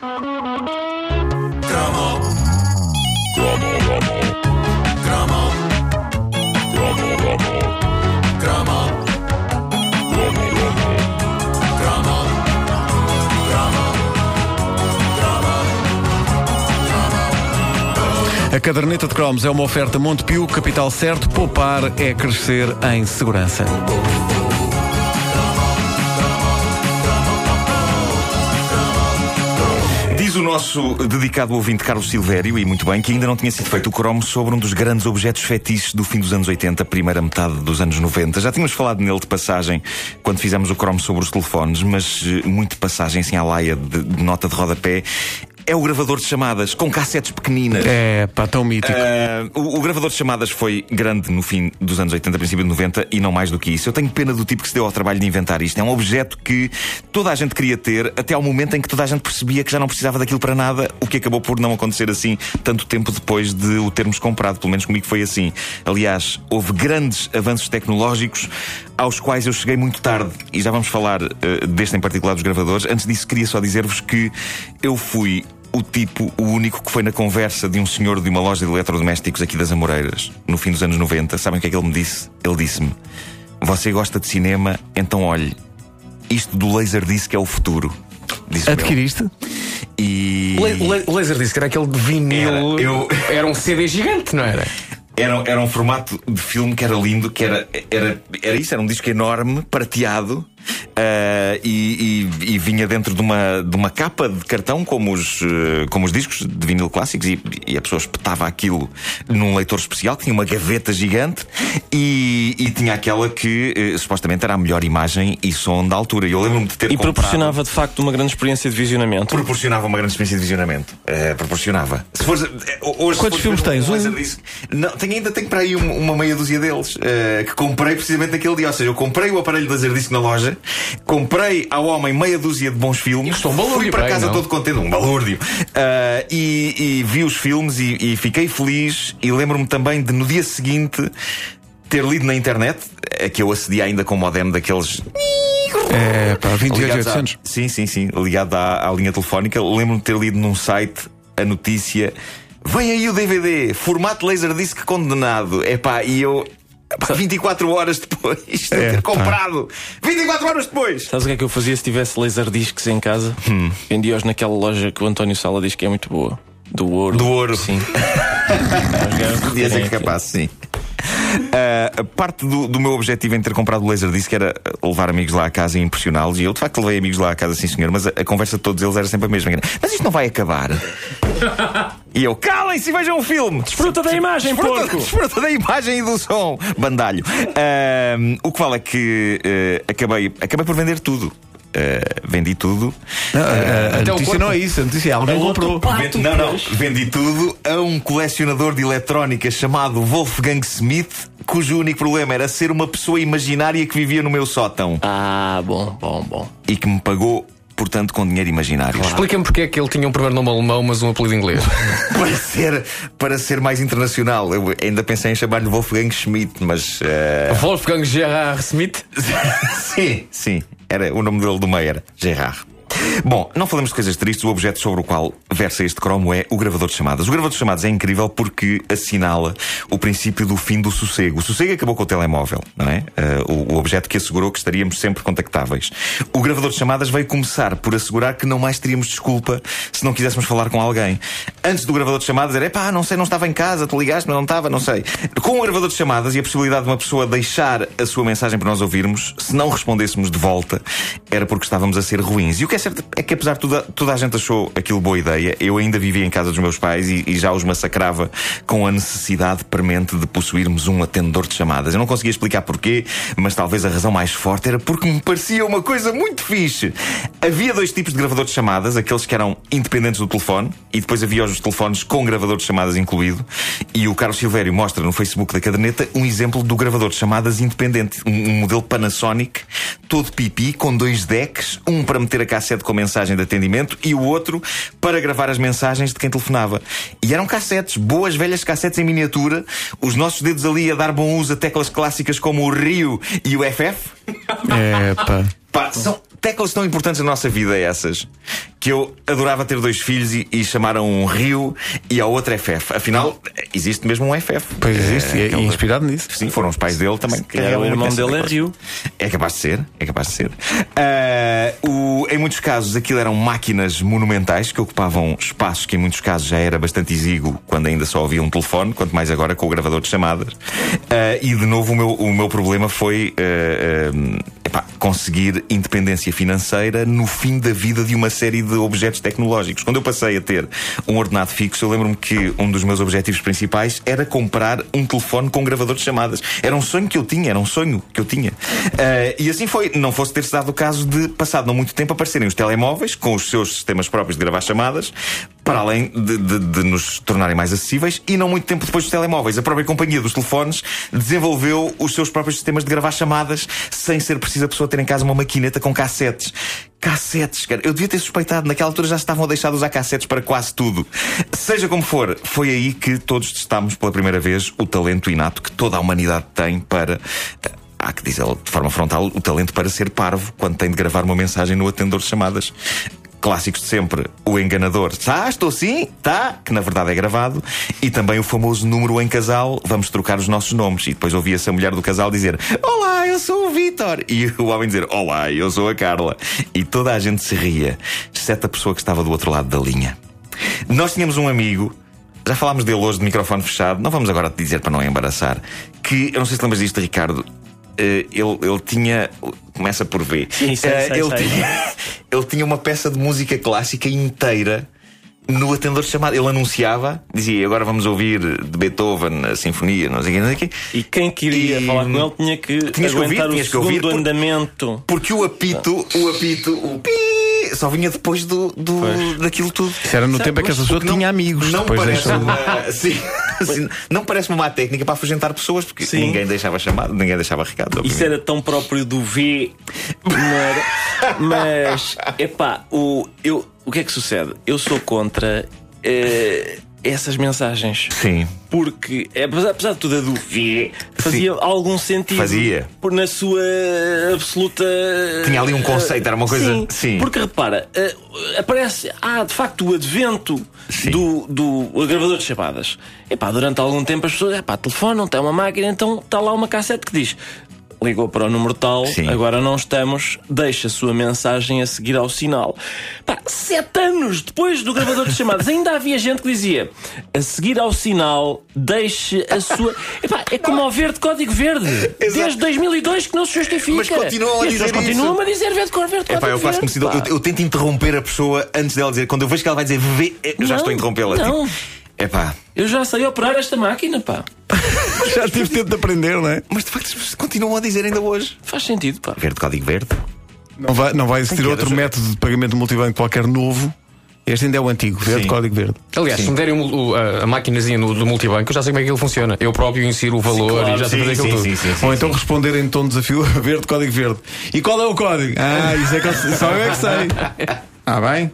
A caderneta de cromos é uma oferta Montepio, capital certo, poupar é crescer em segurança. Diz o nosso dedicado ouvinte Carlos Silvério, e muito bem, que ainda não tinha sido feito o cromo sobre um dos grandes objetos fetiches do fim dos anos 80, primeira metade dos anos 90. Já tínhamos falado nele de passagem quando fizemos o cromo sobre os telefones, mas eh, muito passagem assim à laia de, de nota de rodapé é o gravador de chamadas, com cassetes pequeninas. É, pá, tão mítico. Uh, o, o, gravador de chamadas foi grande no fim dos anos 80, princípio de 90 e não mais do que isso. Eu tenho pena do tipo que se deu ao trabalho de inventar isto. É um objeto que toda a gente queria ter até ao momento em que toda a gente percebia que já não precisava daquilo para nada, o que acabou por não acontecer assim tanto tempo depois de o termos comprado. Pelo menos comigo foi assim. Aliás, houve grandes avanços tecnológicos aos quais eu cheguei muito tarde. E já vamos falar uh, deste em particular dos gravadores. Antes disso, queria só dizer-vos que eu fui o tipo, o único que foi na conversa de um senhor de uma loja de eletrodomésticos aqui das Amoreiras, no fim dos anos 90. Sabem o que é que ele me disse? Ele disse-me: Você gosta de cinema, então olhe, isto do Laserdisc é o futuro. Adquiriste? E. O Laserdisc era aquele de vinil. Era, eu... era um CD gigante, não era? Era, era um formato de filme que era lindo, que era, era, era isso, era um disco enorme, prateado, Uh, e, e, e, vinha dentro de uma, de uma capa de cartão, como os, uh, como os discos de vinil clássicos, e, e, a pessoa espetava aquilo num leitor especial, que tinha uma gaveta gigante e, e tinha aquela que uh, supostamente era a melhor imagem e som da altura. Eu lembro-me de ter E comprado... proporcionava de facto uma grande experiência de visionamento. Proporcionava uma grande experiência de visionamento. proporcionava. Se fores, hoje, Quantos filmes tens? Um? Não, tenho, ainda tenho para aí uma, uma meia dúzia deles que comprei precisamente naquele dia. Ou seja, eu comprei o aparelho de Laserdisc na loja comprei ao homem meia dúzia de bons filmes. É um Fui para casa não? todo contente, um balúrdio. Uh, e, e, vi os filmes e, e fiquei feliz. E lembro-me também de no dia seguinte ter lido na internet, a que eu acedi ainda com o modem daqueles. É, pá, 28800. Sim, sim, sim, ligado à, à linha telefónica. Lembro-me de ter lido num site a notícia. Vem aí o DVD, formato Laserdisc condenado. Epá, e eu 24 horas depois de é, ter comprado. 24 horas depois! Sabes o que é que eu fazia se tivesse laser discs em casa? Hum. Vendia-os naquela loja que o António Sala diz que é muito boa. Do ouro. Do ouro. Sim. Podia ser capaz, sim. Uh, parte do, do, meu objetivo em ter comprado o Laserdisc era levar amigos lá à casa e impressioná-los. E eu, de facto, levei amigos lá à casa, sim, senhor. Mas a, a conversa de todos eles era sempre a mesma. Mas isto não vai acabar. e eu, calem-se e vejam o filme. Desfruta da imagem, desfruta, porco. Desfruta da imagem e do som. Bandalho. Uh, o que vale é que uh, acabei, acabei por vender tudo. Uh, vendi tudo. Não, uh, a notícia não é isso, a notícia é alguém comprou. Pato, não, não, vendi tudo a um colecionador de eletrónica chamado Wolfgang Smith, cujo único problema era ser uma pessoa imaginária que vivia no meu sótão. Ah, bom, bom, bom. E que me pagou portanto, com dinheiro imaginário. Claro. Explica-me porque é que ele tinha um primeiro nome alemão, mas um apelido inglês. para, ser, para ser mais internacional. Eu ainda pensei em chamar-lhe Wolfgang Schmidt, mas. Uh... Wolfgang Gerard Schmidt? sim, sim. Era, o nome dele do meio era Gerard. Bom, não falamos de coisas tristes. O objeto sobre o qual versa este cromo é o gravador de chamadas. O gravador de chamadas é incrível porque assinala o princípio do fim do sossego. O sossego acabou com o telemóvel, não é? Uh, o, objeto que assegurou que estaríamos sempre contactáveis. O gravador de chamadas veio começar por assegurar que não mais teríamos desculpa se não quiséssemos falar com alguém. Antes do gravador de chamadas era, pá, não sei, não estava em casa, tu ligaste, mas não estava, não sei. Com o gravador de chamadas e a possibilidade de uma pessoa deixar a sua mensagem para nós ouvirmos, se não respondêssemos de volta, era porque estávamos a ser ruins. E o que é certo é que apesar de toda, toda a gente achou aquilo boa ideia, eu ainda vivia em casa dos meus pais e, e, já os massacrava com a necessidade premente de possuirmos um atendedor de chamadas. Eu não conseguia explicar porquê, mas talvez a razão mais forte era porque me parecia uma coisa muito fixe. Havia dois tipos de gravador de chamadas, aqueles que eram independentes do telefone, e depois havia os telefones com gravador de chamadas incluído. E o Carlos Silvério mostra no Facebook da caderneta um exemplo do gravador de chamadas independente, um, um modelo Panasonic, todo pipi, com dois decks, um para meter a cassete com mensagem de atendimento e o outro para gravar as mensagens de quem telefonava. E eram cassetes, boas velhas cassetes em miniatura, os nossos dedos ali a dar bom uso a teclas clássicas como o Rio e o FF. É, pá. pá são teclas tão importantes na nossa vida essas que eu adorava ter dois filhos e, e chamaram um Rio e ao outro FF. Afinal, existe mesmo um FF. Pois existe, e é aquele- inspirado nisso. Sim, foram os pais dele também. que calhar o irmão dele é. Rio. É capaz de ser, é capaz de ser. Ah, o- em muitos casos aquilo eram máquinas monumentais que ocupavam espaços que em muitos casos já era bastante exíguo quando ainda só havia um telefone, quanto mais agora com o gravador de chamadas. Ah, e de novo o meu, o meu problema foi ah, epá, conseguir independência financeira no fim da vida de uma série de objetos tecnológicos. Quando eu passei a ter um ordenado fixo, eu lembro-me que um dos meus objetivos principais era comprar um telefone com gravador de chamadas. Era um sonho que eu tinha, era um sonho que eu tinha. Ah, e assim foi. Não fosse ter-se dado o caso de, passado não muito tempo, aparecerem os telemóveis com os seus sistemas próprios de gravar chamadas, para além de, de- de nos tornarem mais acessíveis. E não muito tempo depois dos telemóveis, a própria companhia dos telefones desenvolveu os seus próprios sistemas de gravar chamadas, sem ser preciso a pessoa ter em casa uma maquineta com cassetes. Cassetes, cara. Eu devia ter suspeitado. Naquela altura já estavam a deixar de usar cassetes para quase tudo. Seja como for, foi aí que todos testámos pela primeira vez o talento inato que toda a humanidade tem para. eh, Há que dizer de forma frontal o talento para ser parvo quando tem de gravar uma mensagem no atendedor de chamadas. Clássicos de sempre, o enganador. Tá, estou sim, tá, que na verdade é gravado. E também o famoso número em casal, vamos trocar os nossos nomes. E depois ouvia-se a mulher do casal dizer: Olá, eu sou o Vítor. E o homem dizer: Olá, eu sou a Carla. E toda a gente se ria, exceto a pessoa que estava do outro lado da linha. Nós tínhamos um amigo, já falámos dele hoje de microfone fechado, não vamos agora te dizer para não embaraçar, que eu não sei se lembras disto, Ricardo. Eh, ele, ele tinha. Começa por V. Sim, sei, sei, ele, sei. Tinha, ele tinha uma peça de música clássica inteira no atendedor de chamada. Ele anunciava, dizia agora vamos ouvir de Beethoven a sinfonia, não sei o quê, não sei o quê. E quem queria E- falar com ele tinha que Tinhas que aguentar ouvir, tinhas o que ouvir, segundo por- andamento. Porque o apito, o apito, o pi, só vinha depois do, do daquilo tudo. Isso era no tempo em que essa pessoa não- tinha amigos. Não depois parece, uma, sim, sim, não parece uma má técnica para afugentar pessoas, porque Sim. ninguém deixava chamado, ninguém deixava recado. Isso era tão próprio do V. não era? Mas, epá, o, eu, o que é que sucede? Eu sou contra eh, essas mensagens. Sim. Porque, é, apesar, apesar de tudo, a V fazia algum sentido. Fazia. Por na sua absoluta. Tinha ali um conceito, era uma coisa- Sim, sim. Porque repara, eh, aparece. Ah, de facto, o advento Sim. do, do gravador de chamadas. Epá, durante algum tempo as pessoas. Epá, telefonam, tem uma máquina, então está lá uma cassete que diz. Ligou para o número tal, Sim. agora não estamos, deixa a sua mensagem a seguir ao sinal. Pá, sete anos depois do gravador de chamadas, ainda havia gente que dizia a seguir ao sinal, deixe a sua. Epá, é como ao verde código verde. Desde 2002 que não se justifica. Mas continuam a dizer continuam isso. a dizer verde código verde. É pá, eu faço verde. Eu, eu tento interromper a pessoa antes dela dizer. Quando eu vejo que ela vai dizer V, eu já Não, estou a interrompê-la. não. É pá. Eu já sei operar esta máquina, pá. Já tive tempo de aprender, não é? Mas de facto continuam a dizer ainda hoje. Faz sentido, pá. Verde, código verde. Não vai, não vai existir outro método de pagamento multibanco qualquer novo. Este ainda é o antigo, verde, Sim. código verde. Aliás, se me derem o- o- a, a maquinazinha no- do multibanco, eu já sei como é que ele funciona. Eu próprio insiro o valor claro, e já sei fazer aquilo tudo. Ou então responder em tom de desafio verde, código verde. E qual é o código? Ah, isso é que eu, só eu é que sei. Ah, bem?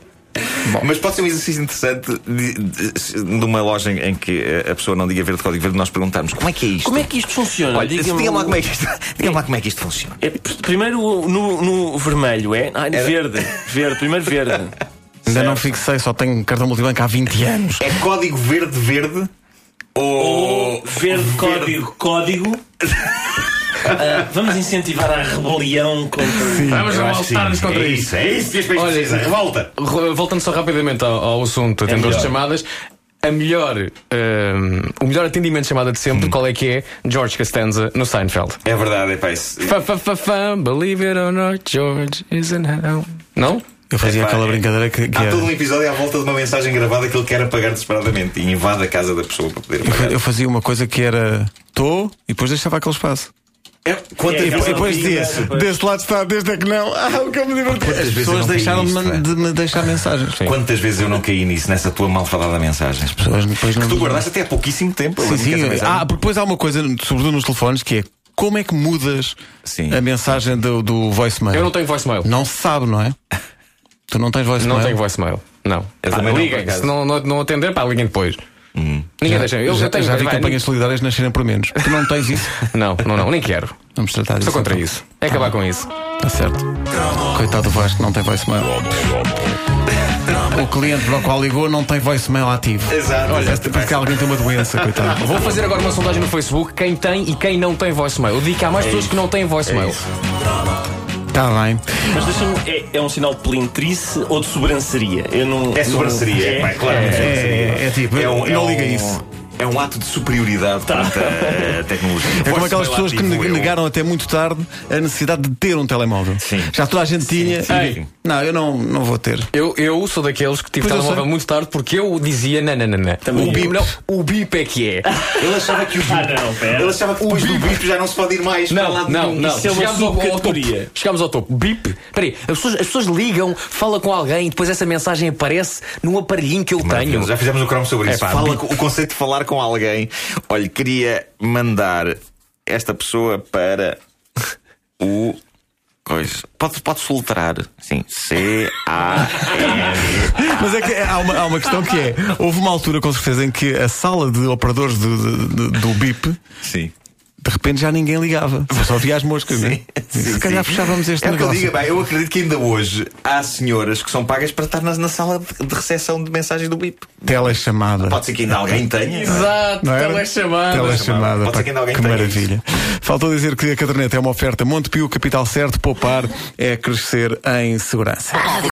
Mas pode ser um exercício interessante de, de- de uma loja em, que a pessoa não diga verde, código verde, nós perguntarmos como é que é isto? Como é que isto funciona? Olha, Diga-me diga-me lá, como é que isto, diga-me lá como é que isto funciona. É, pr- primeiro no, no vermelho, é? Ah, verde. Verde, primeiro verde. Ainda Certo. não fixei, só tenho cartão multibanco há 20 anos. É código verde, verde? Ou. Verde, código, código. Ah, vamos incentivar a rebelião contra. Vamos Eu sim. voltar-nos contra é isso. isso. É isso que Olha, precisa. Revolta. Re- Voltando só rapidamente ao, ao assunto atendedores melhor. de chamadas, a melhor, hum, o melhor atendimento de chamada de sempre, qual é que é? George Costanza no Seinfeld. É verdade, é pá, isso. Fa, fa, fa, fa, believe it or not, George isn't home. Não? Eu fazia Epá, aquela é- brincadeira que, que Há era- todo um episódio à volta de uma mensagem gravada que ele quer apagar desesperadamente e invade a casa da pessoa para poder eu, apagar. eu fazia uma coisa que era tô e depois deixava aquele espaço. É, quantas É, E depois, dizia, deste lado está, desde é que não. Ah, o que eu me diverti. As pessoas deixaram de, man- é? de me deixar mensagens. Quantas vezes eu não caí nisso, nessa tua malfadada mensagem? Pessoas depois não. Tu guardaste até há pouquíssimo tempo. Sim, que sim. Ah, porque depois há uma coisa, sobretudo nos telefones, que é como é que mudas Sim. a mensagem do, do voicemail? Eu não tenho voicemail. Não se sabe, não é? Tu não tens voicemail? Não tenho voicemail. Não. Pá, por liguem. Se não, não, não atender, pá, liguem depois. Ninguém deixa. Eu já, já tenho. já vi vai, campanhas solidárias nascerem por menos. Tu não tens isso? Não, não, não, nem quero. Vamos tratar disso. Sou contra então. isso. É acabar com isso. Está certo. Coitado do Vasco, não tem voicemail. o cliente para o qual ligou não tem voicemail ativo. Exato. Olha, parece que alguém tem uma doença, coitado. Vou fazer agora uma sondagem no Facebook: quem tem e quem não tem voicemail. Eu digo que há mais pessoas que não têm voicemail. Está bem. Mas deixa-me. É, é um sinal de pelintrice ou de sobranceria? Eu não. É sobranceria, não- é, pá, é claramente sobranceria. É, é tipo, não liga isso. É um ato de superioridade perante a tecnologia. É como aquelas pessoas que eu- negaram até muito tarde a necessidade de ter um telemóvel. Sim. Já toda a gente tinha. sim. Ei, Não, eu não, não vou ter. Eu, eu sou daqueles que tive Pois telemóvel muito tarde porque eu dizia: não, não, não, não. O bip, não, o bip é que é. Ele achava que o Ah, não, pera. Ele achava que depois do bip já não se pode ir mais para Não, lá não, não. Isso é Chegámos ao, ao topo. Chegámos ao topo. Bip. Peraí, as pessoas, as pessoas ligam, fala com alguém e depois essa mensagem aparece num aparelhinho que eu tenho. Maravilhoso. Já fizemos um cromo sobre isso. É pá, Fala bip. o conceito de falar com alguém. Olha, queria mandar esta pessoa para o. Coisa. Pode, pode soltar. Sim. C-A. Mas é que há uma, há uma questão que é: houve uma altura, com certeza, em que a sala de operadores do, do, do BIP. Sim. De repente já ninguém ligava. Só via as moscas, né? Se calhar fechávamos este é o que eu negócio. digo, bem, eu acredito que ainda hoje há senhoras que são pagas para estar na, na sala de, recepção de mensagens do BIP. Telechamada. Pode ser que ainda alguém tenha. Exato, Não era? telechamada. Telechamada. Pode ser que ainda alguém que tenha maravilha. Faltou dizer que a caderneta é uma oferta Montepio, capital certo, poupar é crescer em segurança.